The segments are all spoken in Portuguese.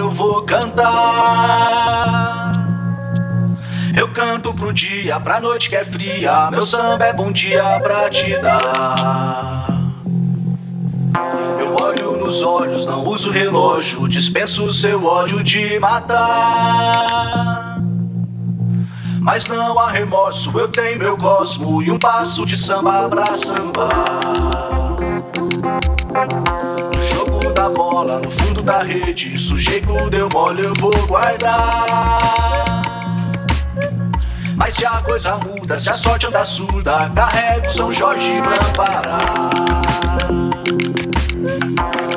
eu vou cantar. Eu canto pro dia, pra noite que é fria, meu samba é bom dia pra te dar. Eu olho nos olhos, não uso relógio, dispenso seu ódio de matar. Mas não há remorso, eu tenho meu cosmo e um passo de samba pra sambar. Da rede, sujeito deu mole, eu vou guardar. Mas se a coisa muda, se a sorte anda surda, carrego São Jorge pra parar.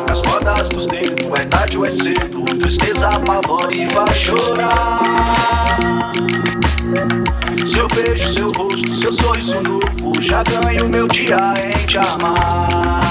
Nas cordas dos dedos, é tarde ou é cedo, tristeza apavora e vai chorar. Seu beijo, seu rosto, seu sorriso novo, já ganho meu dia em te amar.